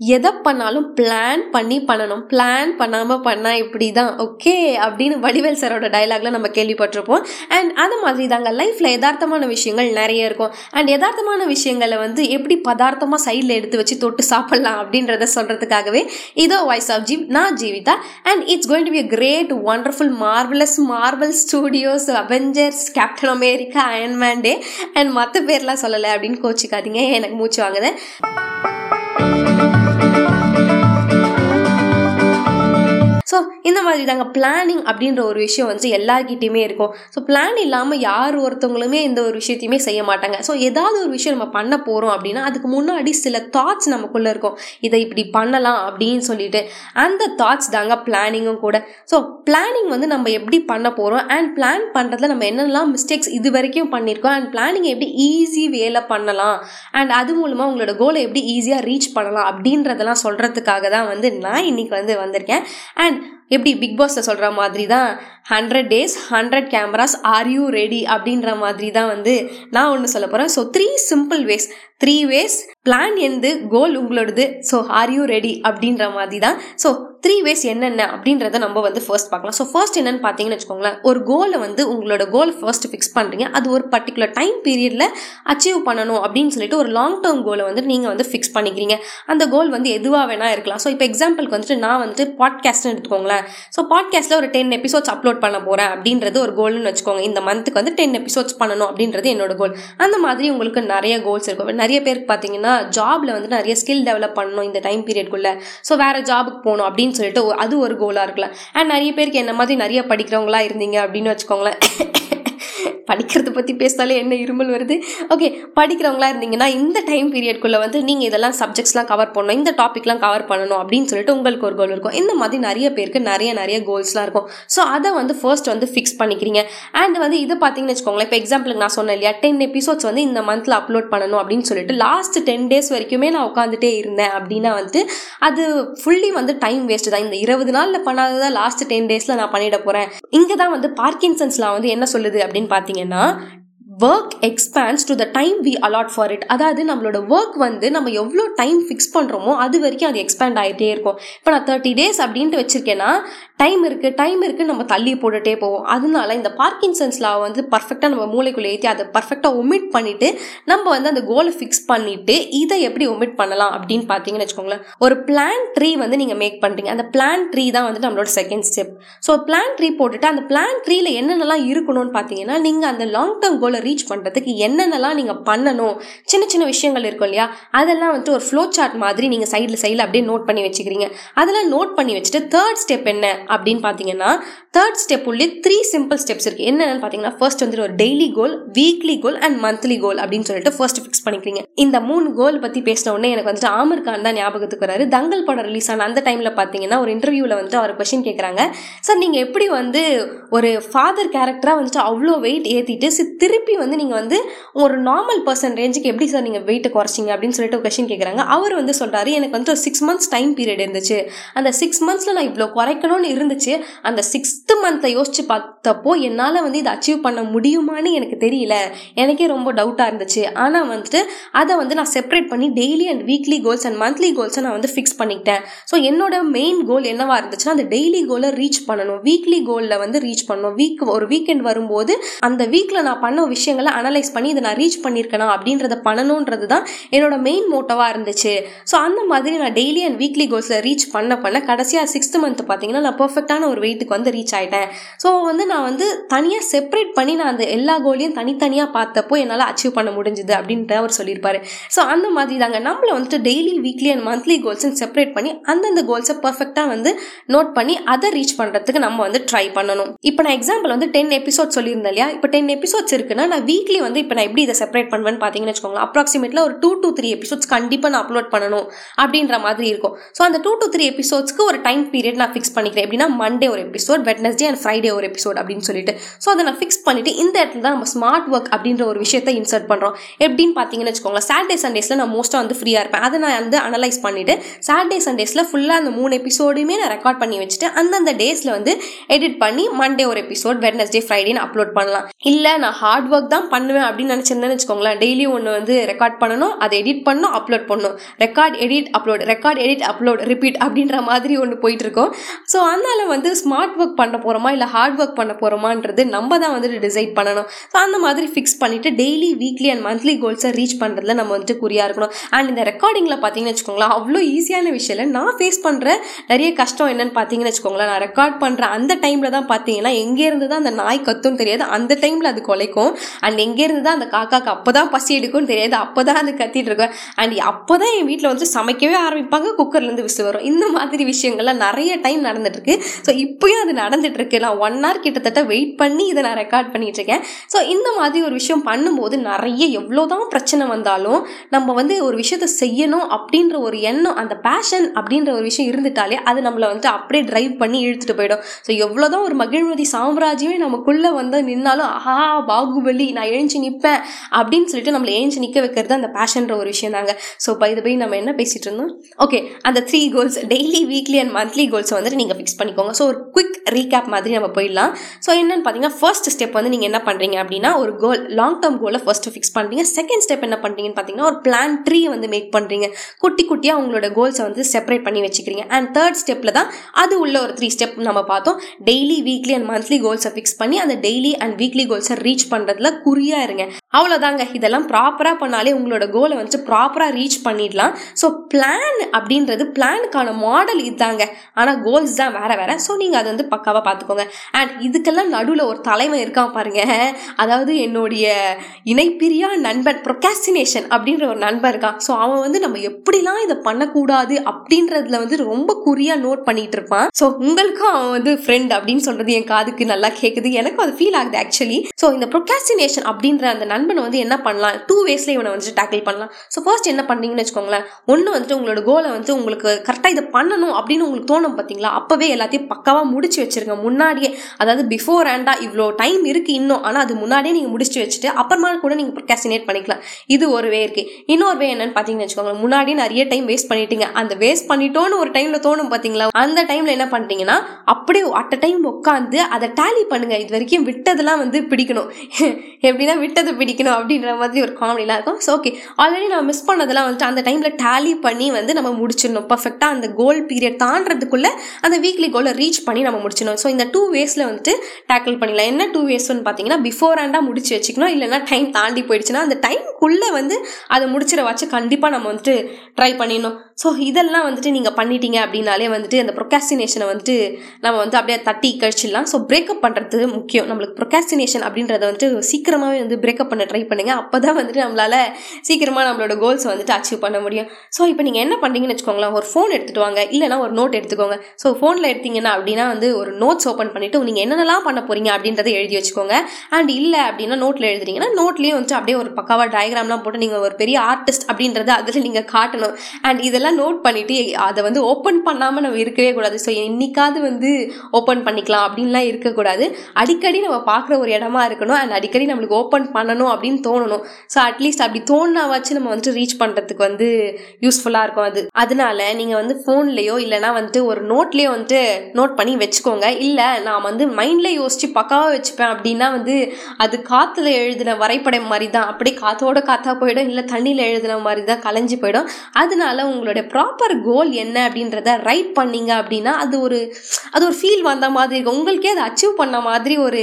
எதை பண்ணாலும் பிளான் பண்ணி பண்ணணும். பிளான் பண்ணாமல் பண்ணால் இப்படி தான் ஓகே அப்படின்னு வடிவேல் சாரோட டைலாக்ல நம்ம கேள்விப்பட்டிருப்போம். அண்ட் அது மாதிரி தாங்க லைஃப்பில் யதார்த்தமான விஷயங்கள் நிறைய இருக்கும். அண்ட் யதார்த்தமான விஷயங்களை வந்து எப்படி பதார்த்தமாக சைடில் எடுத்து வச்சு தொட்டு சாப்பிட்லாம் அப்படின்றத சொல்கிறதுக்காகவே இதோ வாய்ஸ் ஆஃப் ஜீவ் நான் Jeevitha. And it's going to be great wonderful marvellous Marvel Studios Avengers Captain America Iron Man day and மற்ற பேர்லாம் சொல்லலை அப்படின்னு கோச்சிக்காதீங்க. எனக்கு மூச்சு வாங்குது? ஸோ இந்த மாதிரி தாங்க பிளானிங் அப்படின்ற ஒரு விஷயம் வந்து எல்லார்கிட்டையுமே இருக்கும். ஸோ பிளான் இல்லாமல் யார் ஒருத்தவங்களுமே இந்த ஒரு விஷயத்தையுமே செய்ய மாட்டாங்க. ஸோ ஏதாவது ஒரு விஷயம் நம்ம பண்ண போகிறோம் அப்படின்னா அதுக்கு முன்னாடி சில தாட்ஸ் நமக்குள்ளே இருக்கும். இதை இப்படி பண்ணலாம் அப்படின்னு சொல்லிட்டு. அந்த தாட்ஸ் தாங்க பிளானிங்கும் கூட. ஸோ பிளானிங் வந்து நம்ம எப்படி பண்ண போகிறோம் அண்ட் பிளான் பண்ணுறதுல நம்ம என்னெல்லாம் மிஸ்டேக்ஸ் இது வரைக்கும் பண்ணியிருக்கோம் அண்ட் பிளானிங் எப்படி ஈஸி வேலை பண்ணலாம்? அண்ட் அது மூலமாக உங்களோட கோலை எப்படி ஈஸியாக ரீச் பண்ணலாம்? அப்படின்றதெல்லாம் சொல்கிறதுக்காக தான் வந்து நான் இன்றைக்கி வந்து வந்திருக்கேன். அண்ட் எப்படி பிக் பாஸில் சொல்கிற மாதிரி தான் hundred days hundred cameras are you ready அப்படின்ற மாதிரி தான் வந்து நான் ஒன்று சொல்ல போகிறேன் so three simple ways three ways plan and goal உங்களோடது. ஸோ ஆர் யூ ரெடி அப்படின்ற மாதிரி தான் ஸோ த்ரீ வேஸ் என்னென்ன அப்படின்றத நம்ம வந்து ஃபர்ஸ்ட் பார்க்கலாம். ஸோ ஃபர்ஸ்ட் என்னன்னு பார்த்தீங்கன்னு வச்சுக்கோங்களேன் ஒரு கோலை வந்து உங்களோட கோல் ஃபர்ஸ்ட் ஃபிக்ஸ் பண்ணுறீங்க அது ஒரு பர்டிகுலர் டைம் பீரியடில் அச்சீவ் பண்ணணும் அப்படின்னு சொல்லிட்டு ஒரு லாங் டேர்ம் கோலை வந்து நீங்கள் வந்து ஃபிக்ஸ் பண்ணிக்கிறீங்க. அந்த கோல் வந்து எதுவாக வேணா இருக்கலாம். ஸோ இப்போ எக்ஸாம்பிளுக்கு வந்துட்டு நான் வந்துட்டு பாட்காஸ்ட்னு எடுத்துக்கோங்களேன். ஸோ பாட்காஸ்ட்டில் ஒரு டென் எபிசோட்ஸ் அப்லோட் பண்ண போகிறேன் அப்படின்றது ஒரு கோல்னு வச்சுக்கோங்க. இந்த மந்த்துக்கு வந்து டென் எபிசோட்ஸ் பண்ணணும் அப்படின்றது என்னோட கோல் அந்த மாதிரி உங்களுக்கு நிறைய கோல்ஸ் இருக்கும். நிறைய பேருக்கு பார்த்தீங்கன்னா ஜாபில் வந்து நிறைய ஸ்கில் டெவலப் பண்ணணும் இந்த டைம் பீரியட்குள்ளே ஸோ வேறு ஜாபுக்கு போகணும் அப்படின்னு சொல்லிட்டு அது ஒரு கோலாக இருக்கலாம். அண்ட் நிறைய பேருக்கு என்ன மாதிரி நிறைய படிக்கிறவங்களா இருந்தீங்க அப்படின்னு வச்சுக்கோங்களேன். படிக்கிறத பற்றி பேசினாலே என்ன இருமல் வருது? ஓகே படிக்கிறவங்களா இருந்தீங்கன்னா இந்த டைம் பீரியட்குள்ளே வந்து நீங்கள் இதெல்லாம் சப்ஜெக்ட்ஸ்லாம் கவர் பண்ணணும் இந்த டாப்பிக்லாம் கவர் பண்ணணும் அப்படின்னு சொல்லிட்டு உங்களுக்கு ஒரு கோல் இருக்கும். இந்த மாதிரி நிறைய பேருக்கு நிறைய நிறைய கோல்ஸ்லாம் இருக்கும். ஸோ அதை வந்து ஃபர்ஸ்ட் வந்து ஃபிக்ஸ் பண்ணிக்கிறீங்க. அண்ட் வந்து இது பார்த்தீங்கன்னு வச்சுக்கோங்களேன் இப்போ எக்ஸாம்பிளுக்கு நான் சொன்னேன் இல்லையா டென் எபிசோட்ஸ் வந்து இந்த மந்தில் அப்லோட் பண்ணணும் அப்படின்னு சொல்லிட்டு லாஸ்ட் டென் டேஸ் வரைக்குமே நான் உட்காந்துட்டே இருந்தேன் அப்படின்னா வந்து அது ஃபுல்லி வந்து டைம் வேஸ்ட் தான். இந்த இருபது நாளில் பண்ணாததான் லாஸ்ட் டென் டேஸில் நான் பண்ணிட போகிறேன் இங்கே தான் வந்து பார்க்கின்சன்ஸ்லாம் வந்து என்ன சொல்லுது அப்படின்னு பார்த்தீங்க பார்த்தீங்கன்னா work expands to the time we allot for it அதாவது நம்மளோட ஒர்க் வந்து நம்ம எவ்வளோ டைம் ஃபிக்ஸ் பண்ணுறோமோ அது வரைக்கும் அது எக்ஸ்பேண்ட் ஆகிட்டே இருக்கும். இப்போ நான் தேர்ட்டி டேஸ் அப்படின்ட்டு வச்சுருக்கேன்னா டைம் இருக்குது டைம் இருக்குது நம்ம தள்ளி போட்டுகிட்டே போவோம். அதனால இந்த பார்க்கின்சன்ஸ் லா வந்து பர்ஃபெக்டாக நம்ம மூளைக்குள்ளே ஏற்றி அதை பர்ஃபெக்டாக ஒமிட் பண்ணிவிட்டு நம்ம வந்து அந்த கோலை ஃபிக்ஸ் பண்ணிவிட்டு இதை எப்படி ஒமிட் பண்ணலாம் அப்படின்னு பார்த்தீங்கன்னு வச்சுக்கோங்களேன். ஒரு பிளான் ட்ரீ வந்து நீங்கள் மேக் பண்ணுறீங்க அந்த பிளான் ட்ரீ தான் வந்து நம்மளோட second step so plan three போட்டுட்டு அந்த பிளான் ட்ரீயில் என்னென்னலாம் இருக்கணும்னு பார்த்தீங்கன்னா நீங்கள் அந்த லாங் டேர்ம் கோலை ரீச் பண்ணுறதுக்கு என்னென்னலாம் நீங்கள் பண்ணணும் சின்ன சின்ன விஷயங்கள் இருக்கும் இல்லையா? அதெல்லாம் வந்துட்டு ஒரு ஃப்ளோ சார்ட் மாதிரி நீங்கள் சைடில் சைடில் அப்படியே நோட் பண்ணி வச்சுக்கிறீங்க. அதெல்லாம் நோட் பண்ணி வச்சுட்டு தேர்ட் ஸ்டெப் என்ன? அப்படின்னு பார்த்தீங்கன்னா தேர்ட் ஸ்டெப் உள்ளே த்ரீ சிம்பிள் ஸ்டெப்ஸ் இருக்குது என்னென்னு பார்த்தீங்கன்னா ஃபர்ஸ்ட் வந்துட்டு ஒரு daily goal weekly goal and monthly goal அப்படின்னு சொல்லிட்டு ஃபர்ஸ்ட் ஃபிக்ஸ் பண்ணிக்கிறீங்க. இந்த மூணு கோல் பற்றி பேசின உடனே எனக்கு வந்துட்டு ஆமர் கான் தான் ஞாபகத்துக்கு வராரு. தங்கல் படம் ரிலீஸ் ஆன அந்த டைமில் பார்த்தீங்கன்னா ஒரு இன்டர்வியூவில் வந்துட்டு அவர் கொஷின் கேட்குறாங்க சார் நீங்கள் எப்படி வந்து ஒரு ஃபாதர் கேரக்டராக வந்துட்டு அவ்வளோ வெயிட் ஏற்றிட்டு சி திருப்பி வந்து நீங்கள் வந்து ஒரு நார்மல் பர்சன் ரேஞ்சுக்கு எப்படி சார் நீங்கள் வெயிட்டை குறைச்சிங்க? அப்படின்னு சொல்லிட்டு கொஷின் கேட்குறாங்க அவர் வந்து சொல்கிறாரு எனக்கு வந்து ஒரு சிக்ஸ் மந்த்ஸ் டைம் பீரியட் இருந்துச்சு. அந்த சிக்ஸ் மந்த்ஸில் நான் இவ்வளோ குறைக்கணும்னு இருந்துச்சு. அந்த சிக்ஸ்த்து மந்த்தை யோசிச்சு பார்த்தப்போ என்னால் வந்து இதை அச்சீவ் பண்ண முடியுமான்னு எனக்கு தெரியல. எனக்கே ரொம்ப டவுட்டாக இருந்துச்சு. ஆனால் வந்துட்டு அதை வந்து நான் செப்பரேட் பண்ணி daily and weekly goals and monthly கோல்ஸை நான் வந்து ஃபிக்ஸ் பண்ணிக்கிட்டேன். ஸோ என்னோட மெயின் கோல் என்னவா இருந்துச்சுன்னா அந்த டெய்லி கோலை ரீச் பண்ணணும். வீக்லி கோலில் வந்து ரீச் பண்ணணும். வீக் ஒரு வீக்கெண்ட் வரும்போது அந்த வீக்கில் நான் பண்ண விஷயங்களை அனலைஸ் பண்ணி இதை நான் ரீச் பண்ணியிருக்கேனா அப்படின்றத பண்ணணுன்றது தான் என்னோட மெயின் மோட்டோவாக இருந்துச்சு. ஸோ அந்த மாதிரி நான் டெய்லி அண்ட் வீக்லி கோல்ஸில் ரீச் பண்ண பண்ண கடைசியாக சிக்ஸ்த் மந்த் பார்த்தீங்கன்னா நான் பர்ஃபெக்டான ஒரு வெயிட்டுக்கு வந்து ரீச் ஆகிட்டேன் ஸோ வந்து நான் வந்து தனியாக செப்பரேட் பண்ணி நான் அந்த எல்லா கோலையும் தனித்தனியாக பார்த்தப்போ என்னால் அச்சீவ் பண்ண முடிஞ்சுது அப்படின்ட்டு அவர் சொல்லியிருப்பாரு. ஸோ அந்த மாதிரி தாங்க நம்மள வந்துட்டு டெய்லி வீக்லி அண்ட் மந்த்லி கோல்ஸ்ன்னு செப்பரேட் பண்ணி அந்தந்த கோல்ஸை பர்ஃபெக்டாக வந்து நோட் பண்ணி அதை ரீச் பண்ணுறதுக்கு நம்ம வந்து ட்ரை பண்ணணும். இப்போ நான் எக்ஸாம்பிள் வந்து டென் எபிசோட் சொல்லியிருந்தேன் இல்லையா? இப்போ டென் எபிசோட்ஸ் இருக்குன்னா நான் வீக்லி வந்து இப்போ நான் எப்படி இதை செப்பரேட் பண்ணுவேன்னு பார்த்தீங்கன்னு வச்சுக்கோங்களேன். அப்ராக்சிமேட்டில் ஒரு டூ டூ த்ரீ எபிசோட்ஸ் கண்டிப்பாக நான் அப்லோட் பண்ணணும் அப்படின்ற மாதிரி இருக்கும். ஸோ அந்த டூ டூ த்ரீ எபிசோட்ஸ்க்கு ஒரு டைம் பீரியட் நான் ஃபிக்ஸ் பண்ணிக்கிறேன். அப்படின்னா மண்டே ஒரு எபிசோட் வெட்னஸ்டே அண்ட் ஃப்ரைடே ஒரு எபிசோட் அப்படின்னு சொல்லிட்டு. ஸோ அதை நான் ஃபிக்ஸ் பண்ணிட்டு இந்த இடத்துல தான் நம்ம ஸ்மார்ட் ஒர்க் அப்படின்ற ஒரு விஷயத்தை இன்சர்ட் பண்ணுறோம் எப்படின்னு பார்த்தீங்கன்னு வச்சுக்கோங்களேன் சாட்டர்டே சண்டேஸில் நான் மோஸ்ட்டாக வந்து ஃப்ரீயாக இருப்பேன். அதை நான் வந்து அனலைஸ் பண்ணிவிட்டு சாட்டர்டே சண்டேஸில் ஃபுல்லாக அந்த மூணு எபிசோடுமே நான் ரெக்கார்ட் பண்ணி வச்சுட்டு அந்தந்த டேஸில் வந்து எடிட் பண்ணி மண்டே ஒரு எபிசோட் வெட்னஸ்டே ஃப்ரைடேன்னு அப்லோட் பண்ணலாம். இல்லை நான் ஹார்ட் ஒர்க் தான் பண்ணுவேன் அப்படின்னு நினச்சிருந்தேன்னு வச்சுக்கோங்களேன் டெய்லி ஒன்று வந்து ரெக்கார்ட் பண்ணணும் அதை எடிட் பண்ணணும் அப்லோட் பண்ணணும். Record edit upload record edit upload repeat அப்படின்ற மாதிரி ஒன்று போயிட்டு இருக்கோம். ஸோ அதனால் வந்து ஸ்மார்ட் ஒர்க் பண்ண போகிறோமா இல்லை ஹார்ட் ஒர்க் பண்ண போகிறோமான்றது நம்ம தான் வந்துட்டு டிசைட் பண்ணணும். ஸோ அந்த மாதிரி ஃபிக்ஸ் பண்ணிவிட்டு டெய்லி வீக்லி அண்ட் மந்த்லி கோல்ஸை ரீச் பண்ணுறதுல நம்ம வந்துட்டு குறியாக இருக்கணும். அண்ட் இந்த ரெக்கார்டிங்கில் பார்த்தீங்கன்னு வச்சுக்கோங்களேன் அவ்வளோ ஈஸியான விஷயம் இல்லை நான் ஃபேஸ் பண்ணுற நிறைய கஷ்டம் என்னன்னு பார்த்தீங்கன்னு வச்சுக்கோங்களேன். நான் ரெக்கார்ட் பண்ணுற அந்த டைமில் தான் பார்த்தீங்கன்னா எங்கேருந்து தான் அந்த நாய் கத்தும் தெரியாது. அந்த டைமில் அது குலைக்கும். அண்ட் எங்கேருந்து தான் அந்த காக்காக்கு அப்போ தான் பசி எடுக்கும்னு தெரியாது. அப்போ தான் அது கத்திட்டு இருக்கும். அண்ட் அப்போ தான் என் வீட்டில் வந்து சமைக்கவே ஆரம்பிப்பாங்க. குக்கர்லேருந்து விசில் வரும். இந்த மாதிரி விஷயங்கள்லாம் நிறைய டைம் நடந்துட்டு இருக்கு. ஸோ இப்போயும் அது நடந்துட்டு இருக்கு நான் ஒன் ஹவர் கிட்டத்தட்ட வெயிட் பண்ணி இதை நான் ரெக்கார்ட் பண்ணிட்டு இருக்கேன் ஸோ இந்த மாதிரி ஒரு விஷயம் பண்ணும்போது நிறைய எவ்வளோதான் பிரச்சனை வந்தாலும் நம்ம வந்து ஒரு விஷயத்த செய்யணும் அப்படின்ற ஒரு எண்ணம் அந்த பேஷன் அப்படின்ற ஒரு விஷயம் இருந்துட்டாலே அது நம்மளை வந்து அப்படியே ட்ரைவ் பண்ணி இழுத்துட்டு போயிடும். ஸோ எவ்வளோதான் ஒரு மகிழ்மதி சாம்ராஜ்யமே நமக்குள்ளே வந்து நின்னாலும் ஆஹா பாகுபலி நான் எழுந்து நிற்பேன் அப்படின்னு சொல்லிட்டு நம்மளை எழுந்து நிற்க வைக்கிறது அந்த பேஷன்ற ஒரு விஷயம் தாங்க. ஸோ பை இது போய் நம்ம என்ன பேசிட்டு இருந்தோம்? ஓகே அந்த three goals daily weekly and monthly goals வந்துட்டு நீங்கள் ஃபிக்ஸ் பண்ணிக்கோங்க. ஸோ ஒரு குவிக் ரீகேப் மாதிரி நம்ம போயிடலாம். ஸோ என்னென்னு பார்த்தீங்கன்னா ஃபர்ஸ்ட் ஸ்டெப் வந்து நீங்கள் என்ன பண்ணுறீங்க அப்படின்னா ஒரு கோல் லாங் டேர்ம் கோலை ஃபர்ஸ்ட் ஃபிக்ஸ் பண்ணுறீங்க செகண்ட் ஸ்டெப் என்ன பண்ணுறீங்கன்னு பார்த்தீங்கன்னா ஒரு பிளான் ட்ரீ வந்து மேக் பண்ணுறீங்க குட்டி குட்டியாக உங்களோட கோல்ஸை வந்து செப்பரேட் பண்ணி வச்சுக்கிறீங்க. அண்ட் தேர்ட் ஸ்டெப்பில் தான் அது உள்ள ஒரு த்ரீ ஸ்டெப் நம்ம பார்த்தோம். டெய்லி வீக்லி அண்ட் மந்த்லி கோல்ஸை ஃபிக்ஸ் பண்ணி அந்த டெய்லி அண்ட் வீக்லி கோல்ஸை ரீச் பண்ணுறதுல குறியாக இருங்க. அவ்வளோதாங்க இதெல்லாம் ப்ராப்பராக பண்ணாலே உங்களோட கோலை வந்து ப்ராப்பராக ரீச் பண்ணிடலாம். ஸோ பிளான் அப்படின்றது பிளானுக்கான மாடல் இதுதாங்க. ஆனால் கோல்ஸ் தான் வேற வேற. ஸோ நீங்கள் அதை வந்து பக்காவாக பார்த்துக்கோங்க. அண்ட் இதுக்கெல்லாம் நடுவில் ஒரு தலைமை இருக்கான் பாருங்க. அதாவது என்னுடைய இணைப்பிரியா நண்பன் ப்ரொகாஸ்டினேஷன் அப்படின்ற ஒரு நண்பன் இருக்கான். ஸோ அவன் வந்து நம்ம எப்படிலாம் இதை பண்ணக்கூடாது அப்படின்றதுல வந்து ரொம்ப குறியாக நோட் பண்ணிட்டு இருப்பான். ஸோ உங்களுக்கும் அவன் வந்து ஃப்ரெண்ட் அப்படின்னு சொல்றது என் காதுக்கு நல்லா கேட்குது எனக்கும் அது ஃபீல் ஆகுது ஆக்சுவலி ஸோ இந்த ப்ரொகாஸ்டினேஷன் அப்படின்ற அந்த நண்பனை வந்து என்ன பண்ணலாம்? டூ வேஸ்ல இவனை வந்துட்டு டேக்கிள் பண்ணலாம். ஸோ ஃபர்ஸ்ட் என்ன பண்ணீங்கன்னு வச்சுக்கோங்களேன். ஒன்று வந்துட்டு உங்களோட கோலை வந்து உங்களுக்கு கரெக்டாக இதை பண்ணணும் அப்படின்னு உங்களுக்கு தோணும் பார்த்தீங்களா? அப்போவே எல்லாத்தையும் பக்காவாக முடிச்சு வச்சிருங்க. முன்னாடியே அதாவது பிஃபோர் ஹேண்டா இவ்வளோ டைம் இருக்குது இன்னும். ஆனால் அது முன்னாடியே நீங்கள் முடிச்சு வச்சுட்டு அப்புறமா கூட நீங்கள் ப்ரொக்காசினேட் பண்ணிக்கலாம். இது ஒரு வே இருக்கு. இன்னொரு வே என்னன்னு பார்த்தீங்கன்னு வச்சுக்கோங்களேன். முன்னாடியே நிறைய டைம் வேஸ்ட் பண்ணிட்டீங்க. அந்த வேஸ்ட் பண்ணிட்டோன்னு ஒரு டைம்ல தோணும் பார்த்தீங்களா? அந்த டைம்ல என்ன பண்ணிட்டீங்கன்னா அப்படியே அட் அ டைம் உட்காந்து அதை டேலி பண்ணுங்க. இது வரைக்கும் விட்டதெல்லாம் வந்து பிடிக்கணும். எப்படின்னா விட்டதை பிடிக்கணும் அப்படின்ற மாதிரி ஒரு காமெடிலாம் இருக்கும். ஸோ ஓகே ஆல்ரெடி நான் மிஸ் பண்ணதெல்லாம் வந்துட்டு அந்த டைமில் டேலி பண்ணி வந்து நம்ம முடிச்சிடணும். பர்ஃபெக்டாக அந்த கோல் பீரியட் தாண்டதுக்குள்ளே அந்த வீக்லி கோலை ரீச் பண்ணி நம்ம முடிச்சிடணும். ஸோ இந்த டூ வேஸில் வந்துட்டு டேக்கிள் பண்ணிடலாம். என்ன டூ வேஸ்ன்னு பார்த்தீங்கன்னா பிஃபோர் ஹேண்டாக முடிச்சு வச்சுக்கணும். இல்லைனா டைம் தாண்டி போயிடுச்சுன்னா அந்த டைம்குள்ளே வந்து அதை முடிச்சிட வச்சு கண்டிப்பாக நம்ம வந்துட்டு ட்ரை பண்ணிடணும். ஸோ இதெல்லாம் வந்துட்டு நீங்கள் பண்ணிட்டீங்க அப்படின்னாலே வந்துட்டு அந்த ப்ரொகாஸ்டினேஷனை வந்துட்டு நம்ம வந்து அப்படியே தட்டி கழிச்சிடலாம். ஸோ பிரேக்கப் பண்ணுறது முக்கியம். நம்மளுக்கு ப்ரொகாஸ்டினேஷன் அப்படின்றத வந்துட்டு சீக்கிரமாகவே வந்து பிரேக்கப் பண்ண ட்ரை பண்ணுங்க. அப்போ தான் வந்துட்டு நம்மளால் சீக்கிரமாக நம்மளோட கோல்ஸ் வந்துட்டு அச்சீவ் பண்ண முடியும். ஸோ இப்போ நீங்கள் என்ன பண்ணுறீங்கன்னு வச்சுக்கோங்களேன். ஒரு ஃபோன் எடுத்துகிட்டு வாங்க. இல்லைனா ஒரு நோட் எடுத்துக்கோங்க. ஸோ ஃபோனில் எடுத்தீங்கன்னா அப்படின்னா வந்து ஒரு நோட்ஸ் ஓப்பன் பண்ணிவிட்டு நீங்கள் என்னென்னலாம் பண்ண போகிறீங்க அப்படின்றத எழுதி வச்சுக்கோங்க. அண்ட் இல்லை அப்படின்னா நோட்டில் எழுதுறீங்கன்னா நோட்லேயும் வந்துட்டு அப்படியே ஒரு பக்காவாக டயக்ராம்லாம் போட்டு நீங்கள் ஒரு பெரிய ஆர்டிஸ்ட் அப்படின்றத அதில் நீங்கள் காட்டணும். அண்ட் இதெல்லாம் நோட் பண்ணிவிட்டு அதை வந்து ஓப்பன் பண்ணாமல் நம்ம இருக்கவே கூடாது. ஸோ என்னைக்காவது வந்து ஓப்பன் பண்ணிக்கலாம் அப்படின்லாம் இருக்கக்கூடாது. அடிக்கடி நம்ம பார்க்குற ஒரு இடமா இருக்கணும். அண்ட் அடிக்கடி நம்மளுக்கு ஓப்பன் பண்ணணும் அப்படின்னு தோணணும். ஸோ அட்லீஸ்ட் அப்படி தோணாவாச்சு நம்ம வந்துட்டு ரீச் பண்ணுறதுக்கு வந்து யூஸ்ஃபுல்லாக இருக்கும் அது. அதனால நீங்கள் வந்து ஃபோன்லேயோ இல்லைனா வந்துட்டு ஒரு நோட்லேயோ வந்துட்டு நோட் பண்ணி வச்சுக்கோங்க. இல்லை நான் வந்து மைண்டில் யோசித்து பக்காவாக வச்சுப்பேன் அப்படின்னா வந்து அது காற்றுல எழுதின வரைபடம் மாதிரி தான் அப்படியே காற்றோட காற்றா போயிடும் இல்லை தண்ணியில் எழுதின மாதிரி தான் கலைஞ்சு போயிடும். அதனால உங்களுடைய ப்ராப்பர் கோல் என்ன அப்படின்றத ரைட் பண்ணீங்க அப்படின்னா அது ஒரு அது ஒரு ஃபீல் வந்த மாதிரி இருக்கும். உங்களுக்கே அதை அச்சீவ் பண்ண மாதிரி ஒரு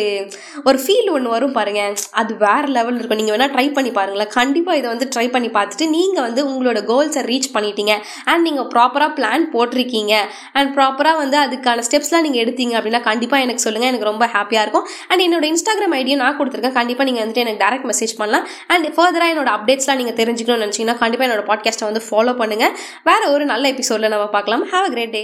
ஒரு ஃபீல் ஒன்று வரும் பாருங்க. அது வேற லெவல் இருக்கும். நீங்கள் வேணால் ட்ரை பண்ணி பாருங்களேன். கண்டிப்பாக இதை வந்து ட்ரை பண்ணி பார்த்துட்டு நீங்கள் வந்து உங்களோட கோல்ஸை ரீச் பண்ணிட்டீங்க. அண்ட் நீங்கள் ப்ராப்பராக பிளான் போட்டிருக்கீங்க. அண்ட் ப்ராப்பராக வந்து அதுக்கான ஸ்டெப்ஸ்லாம் நீங்கள் எடுத்தீங்க அப்படின்னா கண்டிப்பாக எனக்கு சொல்லுங்கள் எனக்கு ரொம்ப ஹாப்பியாக இருக்கும். அண்ட் என்னோட இன்ஸ்டாகிராம் ஐடியை நான் கொடுத்துருக்கேன். கண்டிப்பாக நீங்கள் வந்துட்டு எனக்கு டேரக்ட் மெசேஜ் பண்ணலாம். அண்ட் ஃபர்தராக என்னோட அப்டேட்ஸ்லாம் நீங்கள் தெரிஞ்சுக்கணும்னு நினச்சிங்கன்னா கண்டிப்பாக என்னோட பாட்காஸ்ட்டை வந்து ஃபாலோ பண்ணுங்கள் வேறு ஒரு நல்ல எபிசோடில் நம்ம பார்க்கலாம். Have a great day